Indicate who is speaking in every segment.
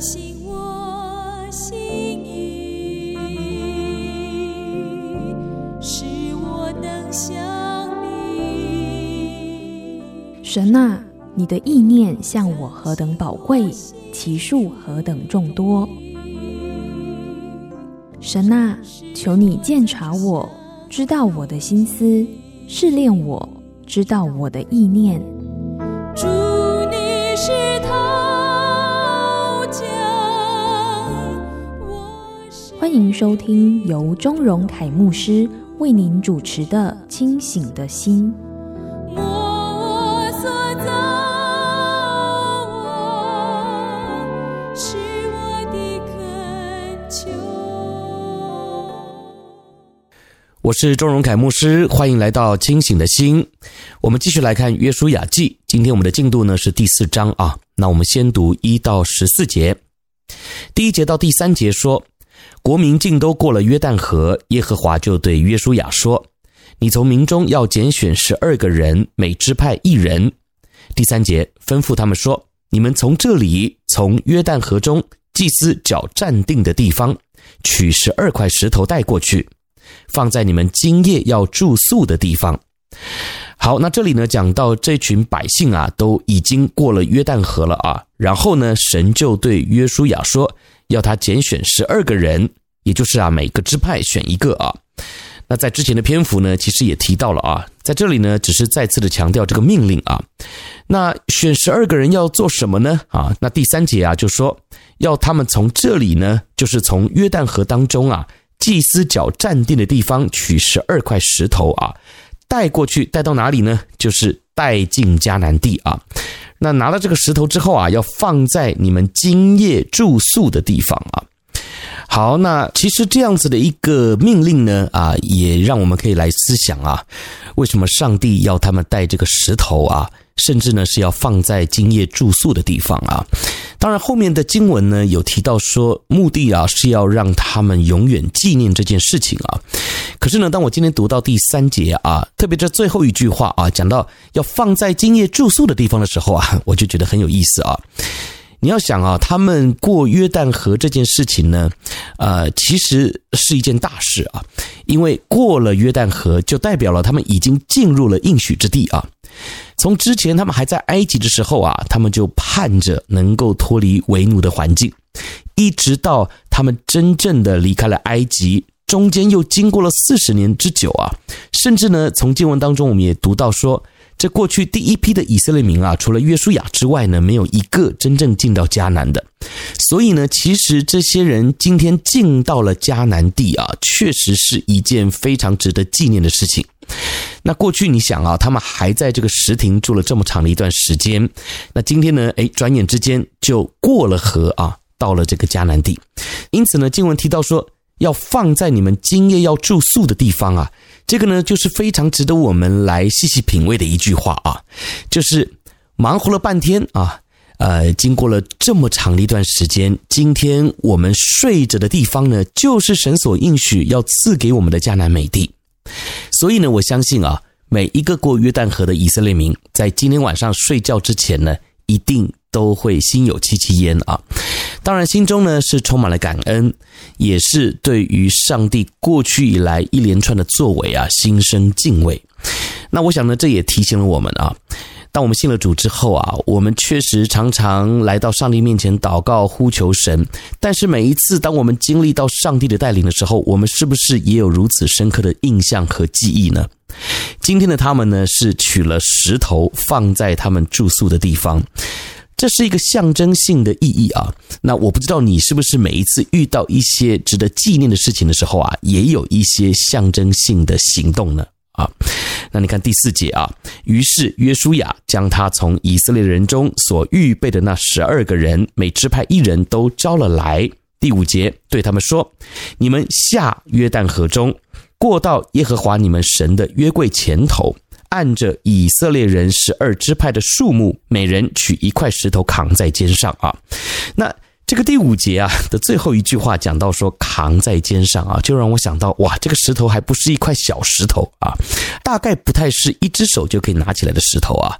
Speaker 1: 信我心意，使我能像你。
Speaker 2: 神啊，你的意念向我何等宝贵，其数何等众多。神啊，求你鉴察我，知道我的心思，试炼我，知道我的意念。欢迎收听由钟荣凯牧师为您主持的《清醒的心》。
Speaker 3: 我是钟荣凯牧师，欢迎来到清醒的心。我们继续来看《约书亚记》，今天我们的进度呢是第四章啊。那我们先读一到十四节。第一节到第三节说，国民尽都过了约旦河，耶和华就对约书亚说：“你从民中要拣选十二个人，每支派一人。”第三节吩咐他们说：“你们从这里，从约旦河中祭司脚站定的地方，取十二块石头带过去。”放在你们今夜要住宿的地方。好，那这里呢，讲到这群百姓啊，都已经过了约旦河了啊。然后呢，神就对约书亚说，要他拣选十二个人，也就是啊，每个支派选一个啊。那在之前的篇幅呢，其实也提到了啊，在这里呢，只是再次的强调这个命令啊。那选十二个人要做什么呢？啊，那第三节啊，就说要他们从这里呢，就是从约旦河当中啊。祭司脚站定的地方，取十二块石头啊，带过去，带到哪里呢？就是带进迦南地啊。那拿了这个石头之后啊，要放在你们今夜住宿的地方啊。好，那其实这样子的一个命令呢，啊，也让我们可以来思想啊，为什么上帝要他们带这个石头啊？甚至呢是要放在今夜住宿的地方啊。当然，后面的经文呢有提到说，目的啊是要让他们永远纪念这件事情啊。可是呢，当我今天读到第三节啊，特别这最后一句话啊，讲到要放在今夜住宿的地方的时候啊，我就觉得很有意思啊。你要想啊，他们过约旦河这件事情呢，呃，其实是一件大事啊，因为过了约旦河，就代表了他们已经进入了应许之地啊。从之前他们还在埃及的时候啊，他们就盼着能够脱离为奴的环境，一直到他们真正的离开了埃及，中间又经过了四十年之久啊，甚至呢，从经文当中我们也读到说，这过去第一批的以色列民啊，除了约书亚之外呢，没有一个真正进到迦南的。所以呢，其实这些人今天进到了迦南地啊，确实是一件非常值得纪念的事情。那过去你想啊，他们还在这个石亭住了这么长的一段时间，那今天呢，诶，转眼之间就过了河啊，到了这个迦南地。因此呢，经文提到说，要放在你们今夜要住宿的地方啊。这个呢，就是非常值得我们来细细品味的一句话啊，就是忙活了半天啊，呃，经过了这么长的一段时间，今天我们睡着的地方呢，就是神所应许要赐给我们的迦南美地。所以呢，我相信啊，每一个过约旦河的以色列民，在今天晚上睡觉之前呢，一定都会心有戚戚焉啊。当然，心中呢是充满了感恩，也是对于上帝过去以来一连串的作为啊，心生敬畏。那我想呢，这也提醒了我们啊，当我们信了主之后啊，我们确实常常来到上帝面前祷告呼求神。但是每一次当我们经历到上帝的带领的时候，我们是不是也有如此深刻的印象和记忆呢？今天的他们呢，是取了石头放在他们住宿的地方。这是一个象征性的意义啊，那我不知道你是不是每一次遇到一些值得纪念的事情的时候啊，也有一些象征性的行动呢？啊，那你看第四节啊，于是约书亚将他从以色列人中所预备的那十二个人，每支派一人都招了来。第五节对他们说：“你们下约旦河中，过到耶和华你们神的约柜前头。”按着以色列人十二支派的数目，每人取一块石头扛在肩上啊。那这个第五节啊的最后一句话讲到说扛在肩上啊，就让我想到哇，这个石头还不是一块小石头啊，大概不太是一只手就可以拿起来的石头啊。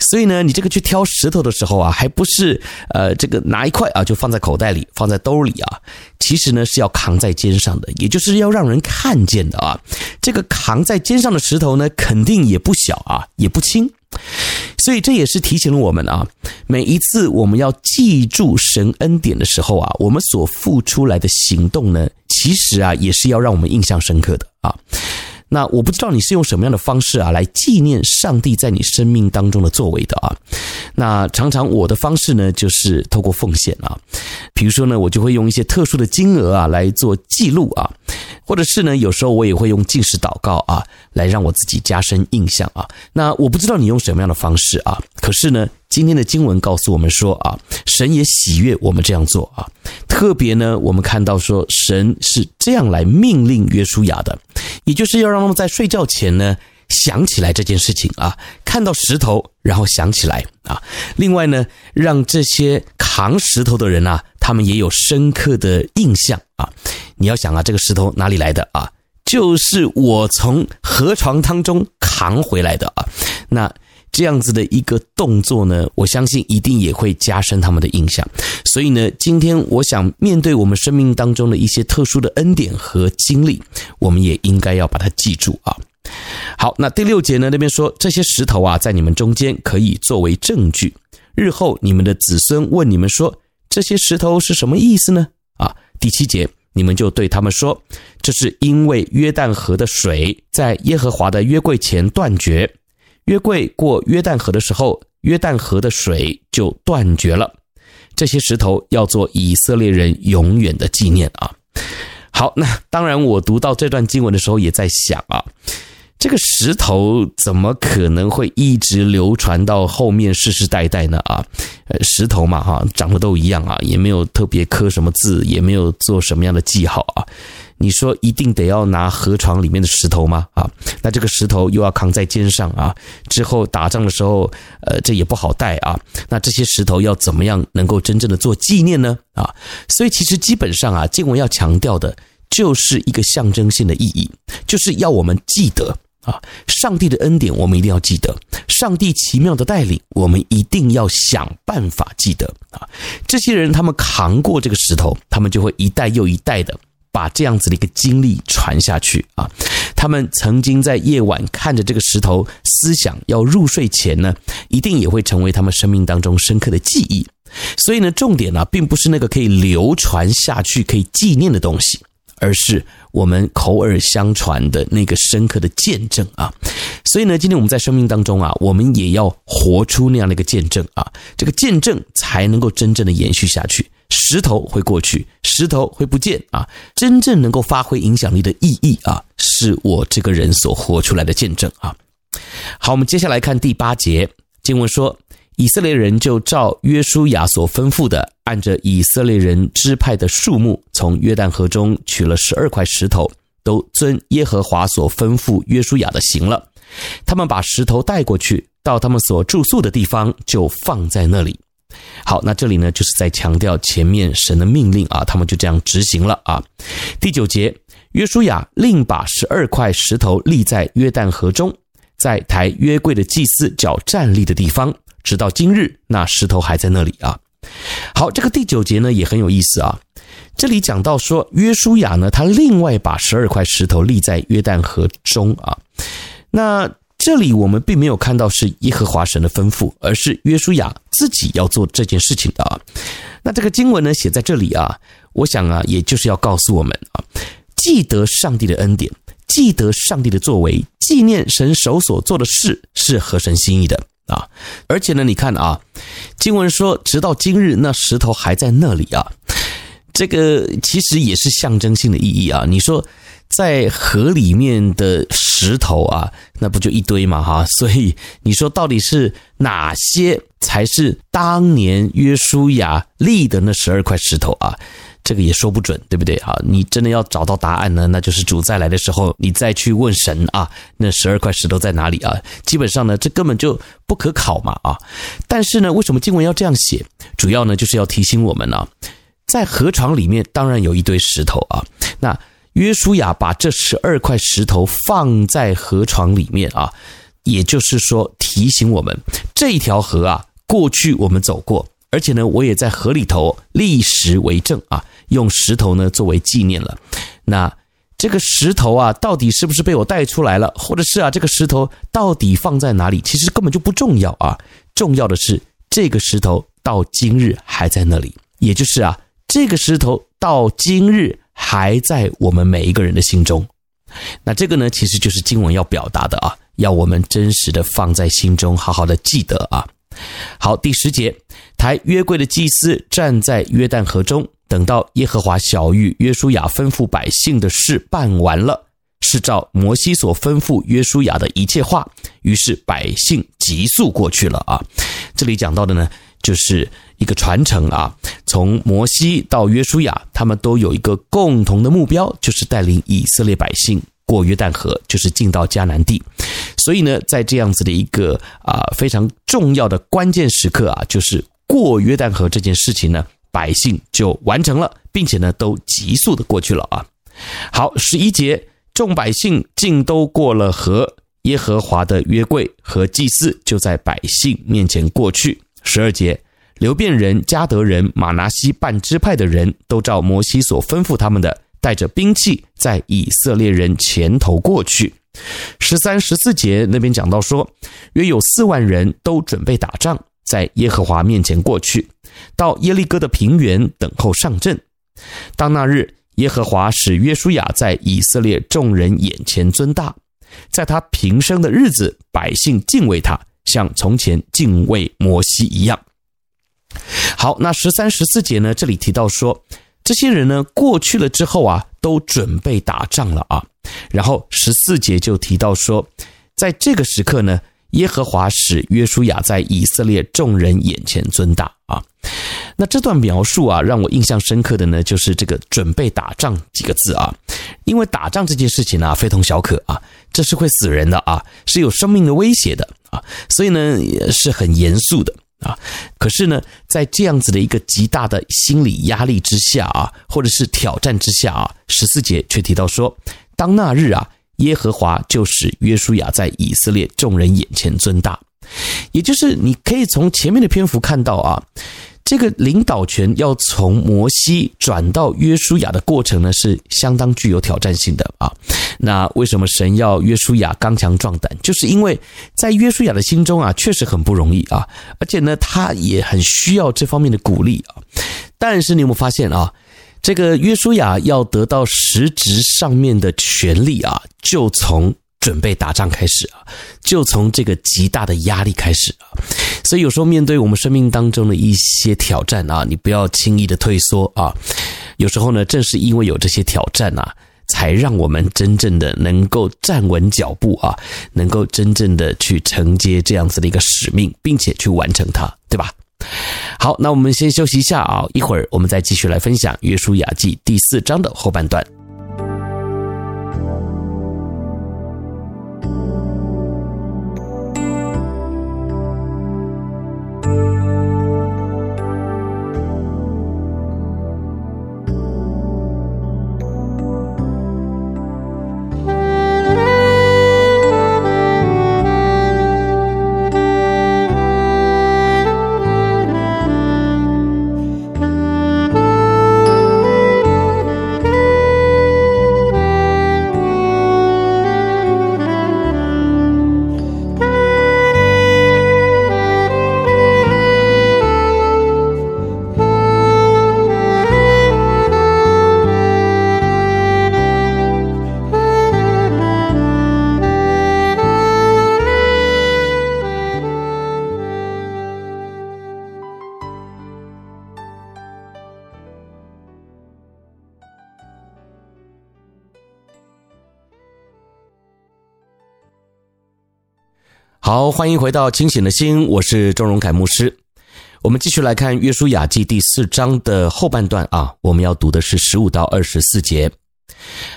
Speaker 3: 所以呢，你这个去挑石头的时候啊，还不是呃这个拿一块啊就放在口袋里，放在兜里啊，其实呢是要扛在肩上的，也就是要让人看见的啊。这个扛在肩上的石头呢，肯定也不小啊，也不轻。所以这也是提醒了我们啊，每一次我们要记住神恩典的时候啊，我们所付出来的行动呢，其实啊也是要让我们印象深刻的啊。那我不知道你是用什么样的方式啊来纪念上帝在你生命当中的作为的啊？那常常我的方式呢，就是透过奉献啊，比如说呢，我就会用一些特殊的金额啊来做记录啊，或者是呢，有时候我也会用禁食祷告啊，来让我自己加深印象啊。那我不知道你用什么样的方式啊，可是呢，今天的经文告诉我们说啊，神也喜悦我们这样做啊。特别呢，我们看到说神是这样来命令约书亚的，也就是要让他们在睡觉前呢想起来这件事情啊，看到石头然后想起来啊。另外呢，让这些扛石头的人啊，他们也有深刻的印象啊。你要想啊，这个石头哪里来的啊？就是我从河床当中扛回来的啊。那。这样子的一个动作呢，我相信一定也会加深他们的印象。所以呢，今天我想面对我们生命当中的一些特殊的恩典和经历，我们也应该要把它记住啊。好，那第六节呢，那边说这些石头啊，在你们中间可以作为证据，日后你们的子孙问你们说，这些石头是什么意思呢？啊，第七节你们就对他们说，这是因为约旦河的水在耶和华的约柜前断绝。约柜过约旦河的时候，约旦河的水就断绝了。这些石头要做以色列人永远的纪念啊！好，那当然，我读到这段经文的时候，也在想啊，这个石头怎么可能会一直流传到后面世世代代呢？啊，石头嘛，哈，长得都一样啊，也没有特别刻什么字，也没有做什么样的记号啊。你说一定得要拿河床里面的石头吗？啊，那这个石头又要扛在肩上啊，之后打仗的时候，呃，这也不好带啊。那这些石头要怎么样能够真正的做纪念呢？啊，所以其实基本上啊，经文要强调的就是一个象征性的意义，就是要我们记得啊，上帝的恩典我们一定要记得，上帝奇妙的带领我们一定要想办法记得啊。这些人他们扛过这个石头，他们就会一代又一代的。把这样子的一个经历传下去啊！他们曾经在夜晚看着这个石头，思想要入睡前呢，一定也会成为他们生命当中深刻的记忆。所以呢，重点呢，并不是那个可以流传下去、可以纪念的东西，而是我们口耳相传的那个深刻的见证啊！所以呢，今天我们在生命当中啊，我们也要活出那样的一个见证啊，这个见证才能够真正的延续下去。石头会过去，石头会不见啊！真正能够发挥影响力的意义啊，是我这个人所活出来的见证啊。好，我们接下来看第八节经文说，以色列人就照约书亚所吩咐的，按着以色列人支派的数目，从约旦河中取了十二块石头，都遵耶和华所吩咐约书亚的行了。他们把石头带过去，到他们所住宿的地方，就放在那里。好，那这里呢，就是在强调前面神的命令啊，他们就这样执行了啊。第九节，约书亚另把十二块石头立在约旦河中，在抬约柜的祭司脚站立的地方，直到今日，那石头还在那里啊。好，这个第九节呢也很有意思啊，这里讲到说，约书亚呢，他另外把十二块石头立在约旦河中啊，那。这里我们并没有看到是耶和华神的吩咐，而是约书亚自己要做这件事情的啊。那这个经文呢，写在这里啊，我想啊，也就是要告诉我们啊，记得上帝的恩典，记得上帝的作为，纪念神手所做的事是合神心意的啊。而且呢，你看啊，经文说，直到今日，那石头还在那里啊，这个其实也是象征性的意义啊。你说。在河里面的石头啊，那不就一堆嘛哈？所以你说到底是哪些才是当年约书亚立的那十二块石头啊？这个也说不准，对不对啊？你真的要找到答案呢，那就是主再来的时候，你再去问神啊，那十二块石头在哪里啊？基本上呢，这根本就不可考嘛啊！但是呢，为什么经文要这样写？主要呢，就是要提醒我们呢、在河床里面当然有一堆石头啊。那约书亚把这十二块石头放在河床里面啊，也就是说提醒我们这一条河啊，过去我们走过，而且呢，我也在河里头立石为证啊，用石头呢作为纪念了。那这个石头啊，到底是不是被我带出来了，或者是啊，这个石头到底放在哪里，其实根本就不重要啊。重要的是这个石头到今日还在那里，也就是啊，这个石头到今日还在我们每一个人的心中。那这个呢，其实就是经文要表达的啊，要我们真实的放在心中，好好的记得啊。好，第十节，抬约柜的祭司站在约旦河中。等到耶和华晓諭约书亚吩咐百姓的事办完了，是照摩西所吩咐约书亚的一切话，于是百姓急速过去了啊。这里讲到的呢，就是一个传承啊，从摩西到约书亚，他们都有一个共同的目标，就是带领以色列百姓过约旦河，就是进到迦南地。所以呢，在这样子的一个啊非常重要的关键时刻啊，就是过约旦河这件事情呢。百姓就完成了，并且呢，都急速的过去了啊。好，十一节，众百姓尽都过了河，耶和华的约柜和祭司就在百姓面前过去。十二节，流便人、迦得人、玛拿西半支派的人都照摩西所吩咐他们的，带着兵器在以色列人前头过去。十三、十四节那边讲到说，约有四万人都准备打仗，在耶和华面前过去。到耶利哥的平原等候上阵。当那日，耶和华使约书亚在以色列众人眼前尊大，在他平生的日子，百姓敬畏他，像从前敬畏摩西一样。好，那十三、十四节呢？这里提到说，这些人呢过去了之后啊，都准备打仗了啊。然后十四节就提到说，在这个时刻呢。耶和华使约书亚在以色列众人眼前尊大啊，那这段描述啊，让我印象深刻的呢，就是这个准备打仗几个字啊，因为打仗这件事情呢，非同小可啊，这是会死人的啊，是有生命的威胁的啊，所以呢，是很严肃的啊。可是呢，在这样子的一个极大的心理压力之下啊，或者是挑战之下啊，十四节却提到说，当那日啊。耶和华就使约书亚在以色列众人眼前尊大，也就是你可以从前面的篇幅看到啊，这个领导权要从摩西转到约书亚的过程呢，是相当具有挑战性的啊。那为什么神要约书亚刚强壮胆？就是因为在约书亚的心中啊，确实很不容易啊，而且呢，他也很需要这方面的鼓励啊。但是你有没有发现啊？这个约书亚要得到实质上面的权利啊，就从准备打仗开始啊，就从这个极大的压力开始啊。所以有时候面对我们生命当中的一些挑战啊，你不要轻易的退缩啊。有时候呢，正是因为有这些挑战啊，才让我们真正的能够站稳脚步啊，能够真正的去承接这样子的一个使命，并且去完成它，对吧？好，那我们先休息一下啊，一会儿我们再继续来分享《约书亚记》第四章的后半段。好，欢迎回到清醒的心，我是钟荣凯牧师。我们继续来看《约书亚记》第四章的后半段啊，我们要读的是十五到二十四节。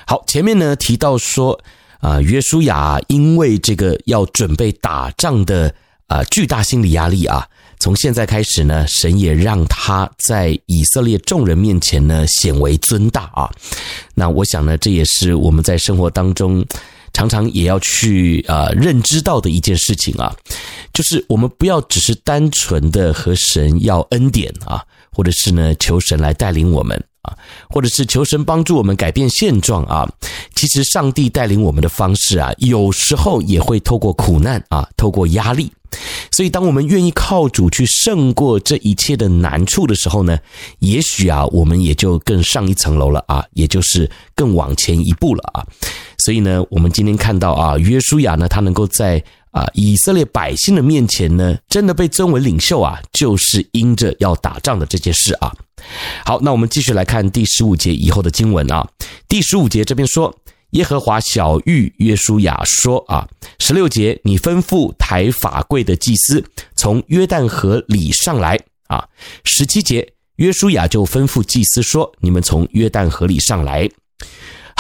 Speaker 3: 好，前面呢提到说啊，约书亚因为这个要准备打仗的啊巨大心理压力啊，从现在开始呢，神也让他在以色列众人面前呢显为尊大啊。那我想呢，这也是我们在生活当中常常也要去啊、认知到的一件事情啊，就是我们不要只是单纯的和神要恩典啊，或者是呢求神来带领我们。啊，或者是求神帮助我们改变现状啊，其实上帝带领我们的方式啊，有时候也会透过苦难啊，透过压力。所以，当我们愿意靠主去胜过这一切的难处的时候呢，也许啊，我们也就更上一层楼了啊，也就是更往前一步了啊。所以呢，我们今天看到啊，约书亚呢，他能够在啊以色列百姓的面前呢，真的被尊为领袖啊，就是因着要打仗的这件事啊。好，那我们继续来看第十五节以后的经文啊。第十五节这边说，耶和华晓諭约书亚说啊，十六节，你吩咐抬法柜的祭司从约旦河里上来啊。十七节，约书亚就吩咐祭司说，你们从约旦河里上来。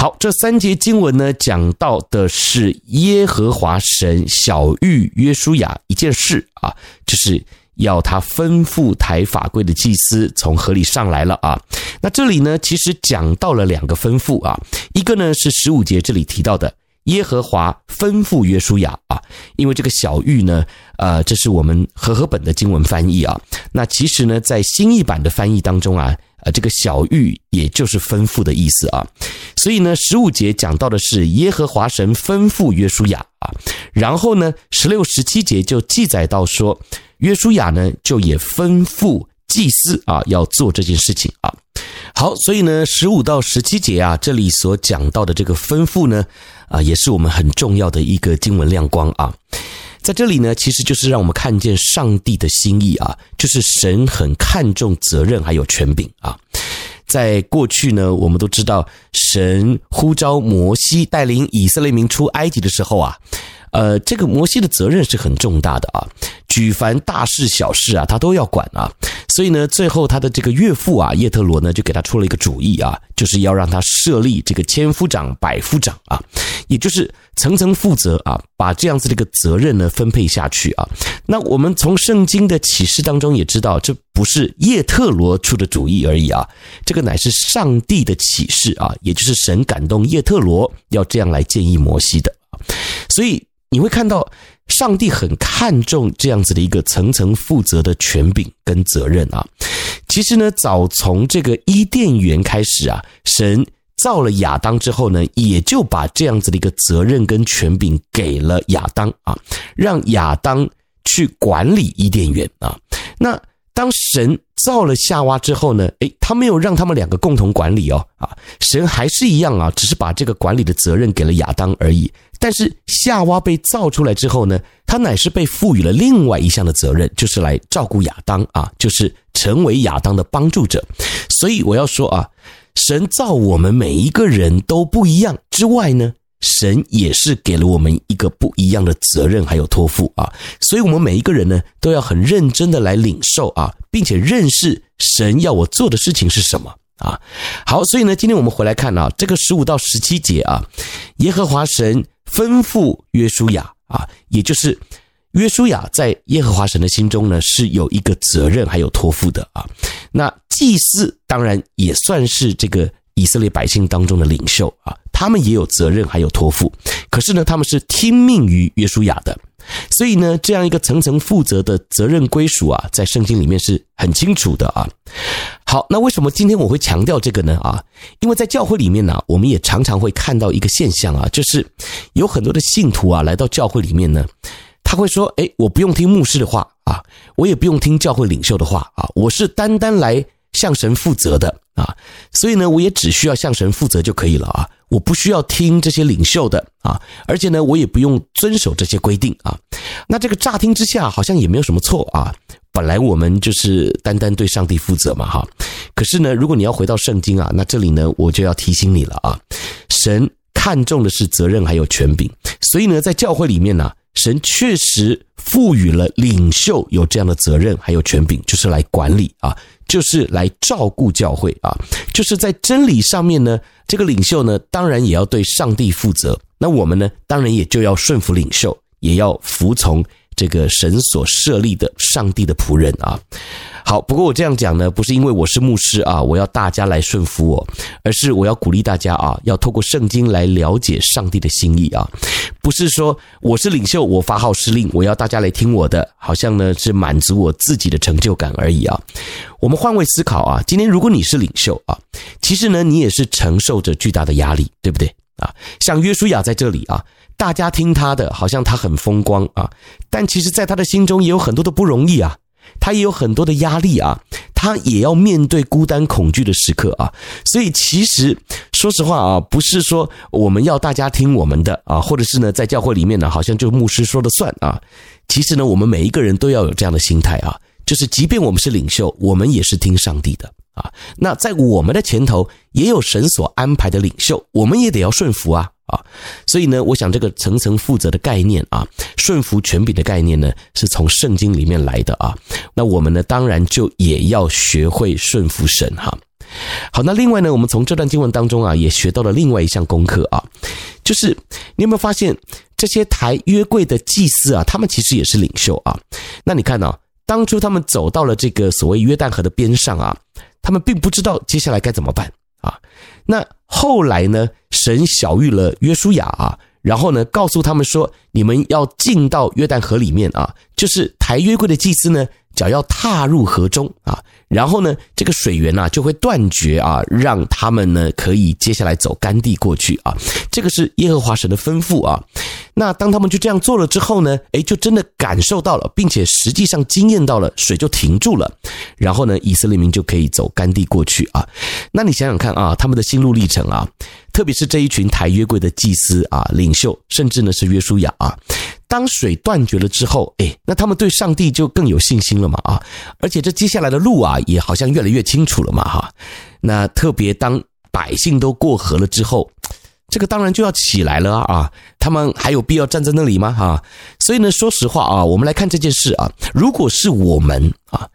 Speaker 3: 好，这三节经文呢，讲到的是耶和华神晓諭约书亚一件事啊，就是。要他吩咐抬法柜的祭司从河里上来了啊！那这里呢，其实讲到了两个吩咐啊，一个呢是十五节这里提到的耶和华吩咐约书亚啊，因为这个小玉呢，呃，这是我们和合本的经文翻译啊。那其实呢，在新译版的翻译当中啊，呃，这个小玉也就是吩咐的意思啊。所以呢，十五节讲到的是耶和华神吩咐约书亚啊，然后呢，十六、十七节就记载到说。约书亚呢，就也吩咐祭司啊，要做这件事情啊。好，所以呢，十五到十七节啊，这里所讲到的这个吩咐呢，啊，也是我们很重要的一个经文亮光啊。在这里呢，其实就是让我们看见上帝的心意啊，就是神很看重责任还有权柄啊。在过去呢，我们都知道神呼召摩西带领以色列民出埃及的时候啊。呃，这个摩西的责任是很重大的啊，举凡大事小事啊，他都要管啊。所以呢，最后他的这个岳父啊，叶特罗呢，就给他出了一个主意啊，就是要让他设立这个千夫长、百夫长啊，也就是层层负责啊，把这样子的一个责任呢分配下去啊。那我们从圣经的启示当中也知道，这不是叶特罗出的主意而已啊，这个乃是上帝的启示啊，也就是神感动叶特罗要这样来建议摩西的，所以。你会看到，上帝很看重这样子的一个层层负责的权柄跟责任啊。其实呢，早从这个伊甸园开始啊，神造了亚当之后呢，也就把这样子的一个责任跟权柄给了亚当啊，让亚当去管理伊甸园啊。那当神造了夏娃之后呢，诶，他没有让他们两个共同管理哦，啊，神还是一样啊，只是把这个管理的责任给了亚当而已。但是夏娃被造出来之后呢，他乃是被赋予了另外一项的责任，就是来照顾亚当啊，就是成为亚当的帮助者。所以我要说啊，神造我们每一个人都不一样之外呢，神也是给了我们一个不一样的责任还有托付啊。所以我们每一个人呢，都要很认真的来领受啊，并且认识神要我做的事情是什么。啊，好，所以呢，今天我们回来看啊，这个十五到十七节啊，耶和华神吩咐约书亚啊，也就是约书亚在耶和华神的心中呢，是有一个责任还有托付的啊。那祭司当然也算是这个以色列百姓当中的领袖啊，他们也有责任还有托付，可是呢，他们是听命于约书亚的。所以呢，这样一个层层负责的责任归属啊，在圣经里面是很清楚的啊。好，那为什么今天我会强调这个呢？啊，因为在教会里面呢，我们也常常会看到一个现象啊，就是有很多的信徒啊来到教会里面呢，他会说：“诶，我不用听牧师的话啊，我也不用听教会领袖的话啊，我是单单来向神负责的啊，所以呢，我也只需要向神负责就可以了啊。”我不需要听这些领袖的啊，而且呢，我也不用遵守这些规定啊。那这个乍听之下好像也没有什么错啊。本来我们就是单单对上帝负责嘛，哈。可是呢，如果你要回到圣经啊，那这里呢，我就要提醒你了啊。神看重的是责任还有权柄，所以呢，在教会里面呢，神确实赋予了领袖有这样的责任还有权柄，就是来管理啊。就是来照顾教会啊，就是在真理上面呢，这个领袖呢，当然也要对上帝负责。那我们呢，当然也就要顺服领袖，也要服从这个神所设立的上帝的仆人啊。好，不过我这样讲呢，不是因为我是牧师啊，我要大家来顺服我，而是我要鼓励大家啊，要透过圣经来了解上帝的心意啊，不是说我是领袖，我发号施令，我要大家来听我的，好像呢是满足我自己的成就感而已啊。我们换位思考啊，今天如果你是领袖啊，其实呢你也是承受着巨大的压力，对不对啊？像约书亚在这里啊，大家听他的，好像他很风光啊，但其实在他的心中也有很多的不容易啊。他也有很多的压力啊，他也要面对孤单恐惧的时刻啊，所以其实说实话啊，不是说我们要大家听我们的啊，或者是呢，在教会里面呢，好像就牧师说了算啊。其实呢，我们每一个人都要有这样的心态啊，就是即便我们是领袖，我们也是听上帝的。啊。那在我们的前头也有神所安排的领袖，我们也得要顺服啊。啊，所以呢，我想这个层层负责的概念啊，顺服权柄的概念呢，是从圣经里面来的啊。那我们呢，当然就也要学会顺服神哈。好，那另外呢，我们从这段经文当中啊，也学到了另外一项功课啊，就是你有没有发现这些抬约柜的祭司啊，他们其实也是领袖啊。那你看呢，当初他们走到了这个所谓约旦河的边上啊，他们并不知道接下来该怎么办啊。那后来呢，神小遇了约书亚啊，然后呢，告诉他们说，你们要进到约旦河里面啊，就是抬约柜的祭司呢，脚要踏入河中啊。然后呢，这个水源呐就会断绝啊，让他们呢可以接下来走干地过去啊。这个是耶和华神的吩咐啊。那当他们就这样做了之后呢，诶，就真的感受到了，并且实际上经验到了，水就停住了。然后呢，以色列民就可以走干地过去啊。那你想想看啊，他们的心路历程啊，特别是这一群抬约柜的祭司啊、领袖，甚至呢是约书亚啊。当水断绝了之后，诶，那他们对上帝就更有信心了嘛啊！而且这接下来的路啊，也好像越来越清楚了嘛哈。那特别当百姓都过河了之后，这个当然就要起来了啊！他们还有必要站在那里吗？哈！所以呢，说实话啊，我们来看这件事啊，如果是我们啊，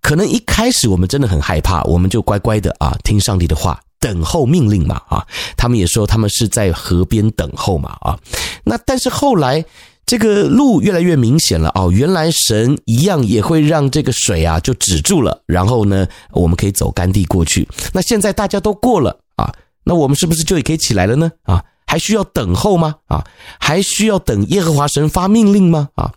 Speaker 3: 可能一开始我们真的很害怕，我们就乖乖的啊，听上帝的话，等候命令嘛啊。他们也说他们是在河边等候嘛啊。那但是后来。这个路越来越明显了哦，原来神一样也会让这个水啊就止住了，然后呢，我们可以走干地过去。那现在大家都过了啊，那我们是不是就也可以起来了呢？啊，还需要等候吗？啊，还需要等耶和华神发命令吗？啊，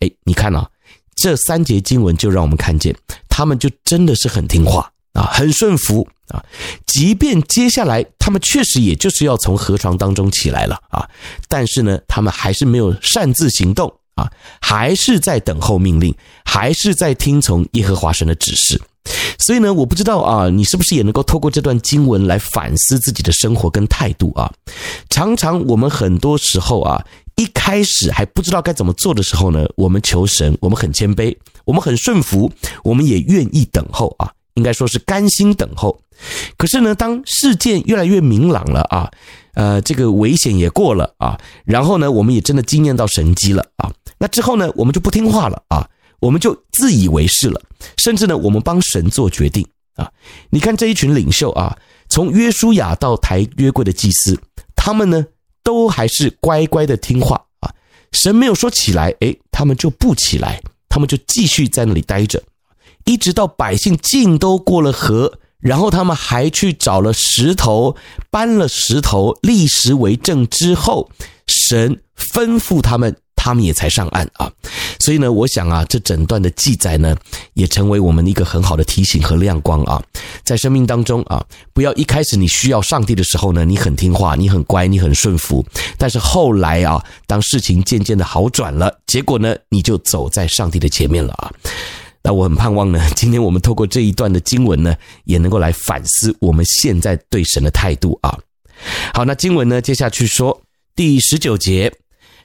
Speaker 3: 诶，你看啊，这三节经文就让我们看见，他们就真的是很听话啊，很顺服。啊，即便接下来他们确实也就是要从河床当中起来了啊，但是呢，他们还是没有擅自行动啊，还是在等候命令，还是在听从耶和华神的指示。所以呢，我不知道啊，你是不是也能够透过这段经文来反思自己的生活跟态度啊？常常我们很多时候啊，一开始还不知道该怎么做的时候呢，我们求神，我们很谦卑，我们很顺服，我们也愿意等候啊。应该说是甘心等候，可是呢，当事件越来越明朗了啊，呃，这个危险也过了啊，然后呢，我们也真的惊艳到神迹了啊，那之后呢，我们就不听话了啊，我们就自以为是了，甚至呢，我们帮神做决定啊。你看这一群领袖啊，从约书亚到抬约柜的祭司，他们呢，都还是乖乖的听话啊，神没有说起来，诶，他们就不起来，他们就继续在那里待着。一直到百姓尽都过了河，然后他们还去找了石头，搬了石头立石为证之后，神吩咐他们，他们也才上岸啊。所以呢，我想啊，这整段的记载呢，也成为我们一个很好的提醒和亮光啊。在生命当中啊，不要一开始你需要上帝的时候呢，你很听话，你很乖，你很顺服，但是后来啊，当事情渐渐的好转了，结果呢，你就走在上帝的前面了啊。那我很盼望呢，今天我们透过这一段的经文呢，也能够来反思我们现在对神的态度啊。好，那经文呢，接下去说第十九节，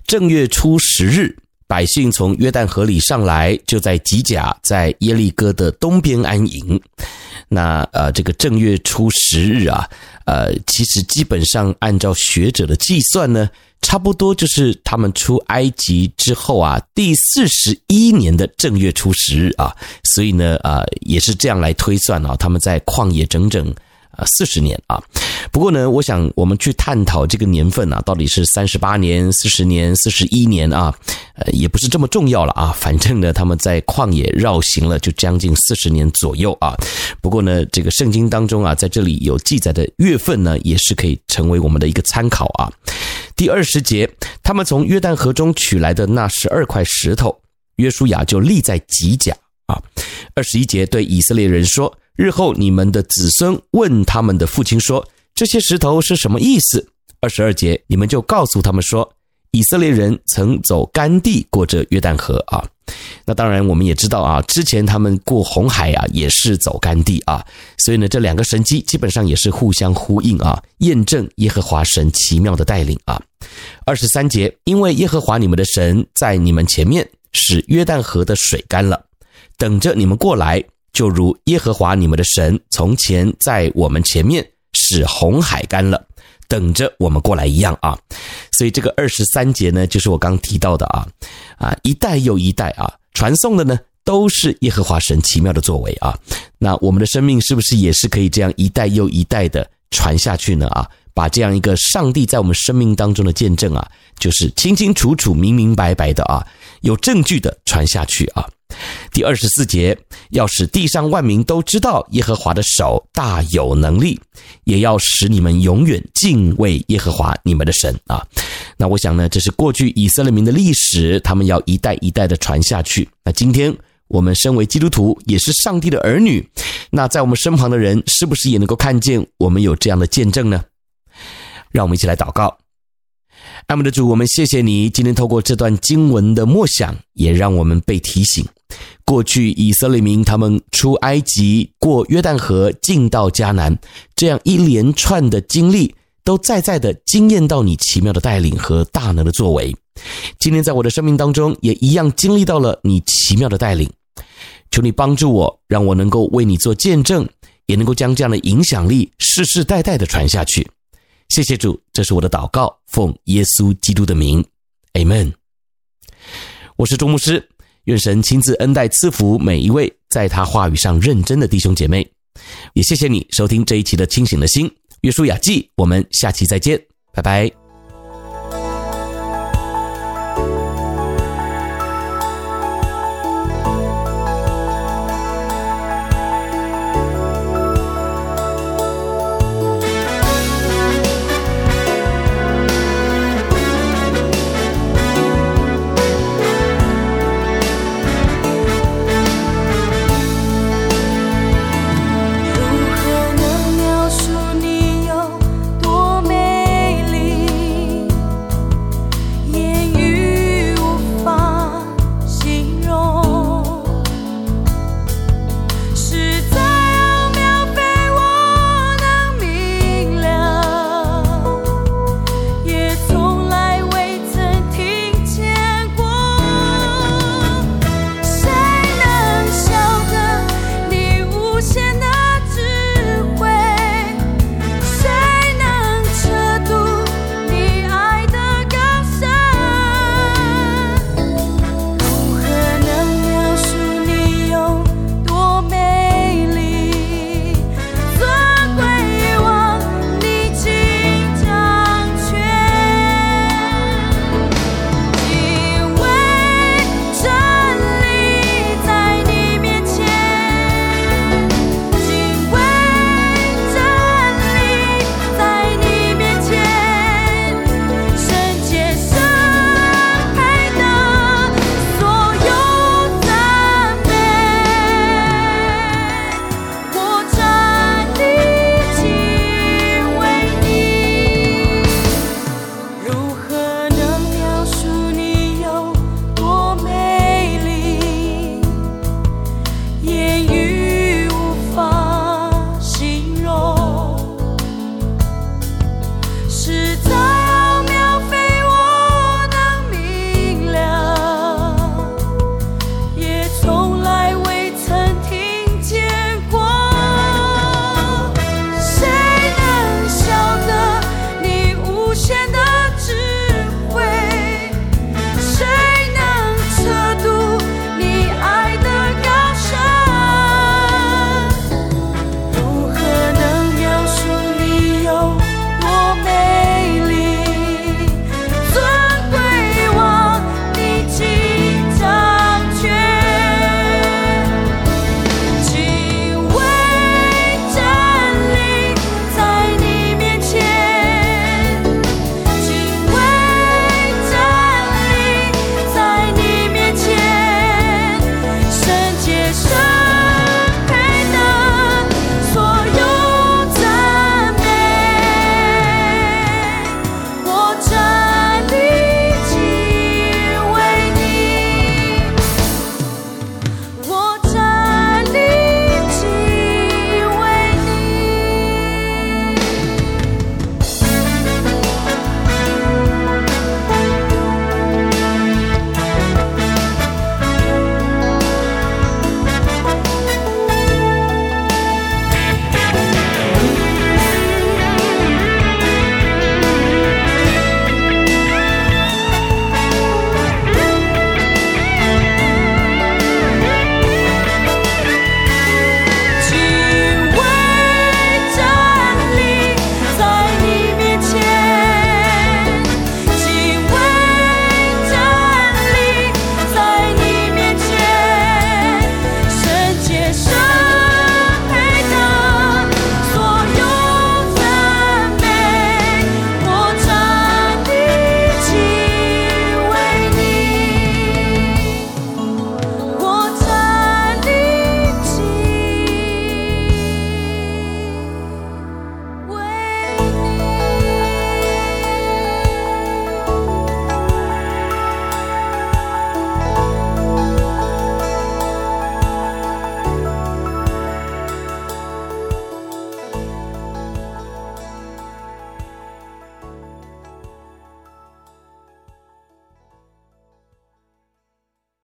Speaker 3: 正月初十日，百姓从约旦河里上来，就在吉甲，在耶利哥的东边安营。那呃，这个正月初十日啊，呃，其实基本上按照学者的计算呢。差不多就是他们出埃及之后啊，第四十一年的正月初十日啊，所以呢，啊，也是这样来推算啊，他们在旷野整整啊四十年啊。不过呢，我想我们去探讨这个年份啊，到底是三十八年、四十年、四十一年啊，呃，也不是这么重要了啊。反正呢，他们在旷野绕行了就将近四十年左右啊。不过呢，这个圣经当中啊，在这里有记载的月份呢，也是可以成为我们的一个参考啊。第二十节，他们从约旦河中取来的那十二块石头，约书亚就立在吉甲啊。二十一节对以色列人说。日后你们的子孙问他们的父亲说：“这些石头是什么意思？”二十二节，你们就告诉他们说：“以色列人曾走干地过这约旦河啊。”那当然，我们也知道啊，之前他们过红海啊，也是走干地啊。所以呢，这两个神迹基本上也是互相呼应啊，验证耶和华神奇妙的带领啊。二十三节，因为耶和华你们的神在你们前面使约旦河的水干了，等着你们过来。就如耶和华你们的神从前在我们前面使红海干了，等着我们过来一样啊。所以这个二十三节呢，就是我刚提到的啊啊，一代又一代啊，传颂的呢都是耶和华神奇妙的作为啊。那我们的生命是不是也是可以这样一代又一代的传下去呢？啊，把这样一个上帝在我们生命当中的见证啊，就是清清楚楚、明明白白的啊，有证据的传下去啊。第二十四节，要使地上万民都知道耶和华的手大有能力，也要使你们永远敬畏耶和华你们的神啊。那我想呢，这是过去以色列民的历史，他们要一代一代的传下去。那今天我们身为基督徒，也是上帝的儿女，那在我们身旁的人，是不是也能够看见我们有这样的见证呢？让我们一起来祷告。爱我们的主，我们谢谢你今天透过这段经文的默想，也让我们被提醒。过去以色列民他们出埃及、过约旦河、进到迦南，这样一连串的经历，都再再的惊艳到你奇妙的带领和大能的作为。今天在我的生命当中，也一样经历到了你奇妙的带领。求你帮助我，让我能够为你做见证，也能够将这样的影响力世世代代的传下去。谢谢主，这是我的祷告，奉耶稣基督的名，Amen。我是周牧师，愿神亲自恩待赐福每一位在他话语上认真的弟兄姐妹。也谢谢你收听这一期的清醒的心约书亚记，我们下期再见，拜拜。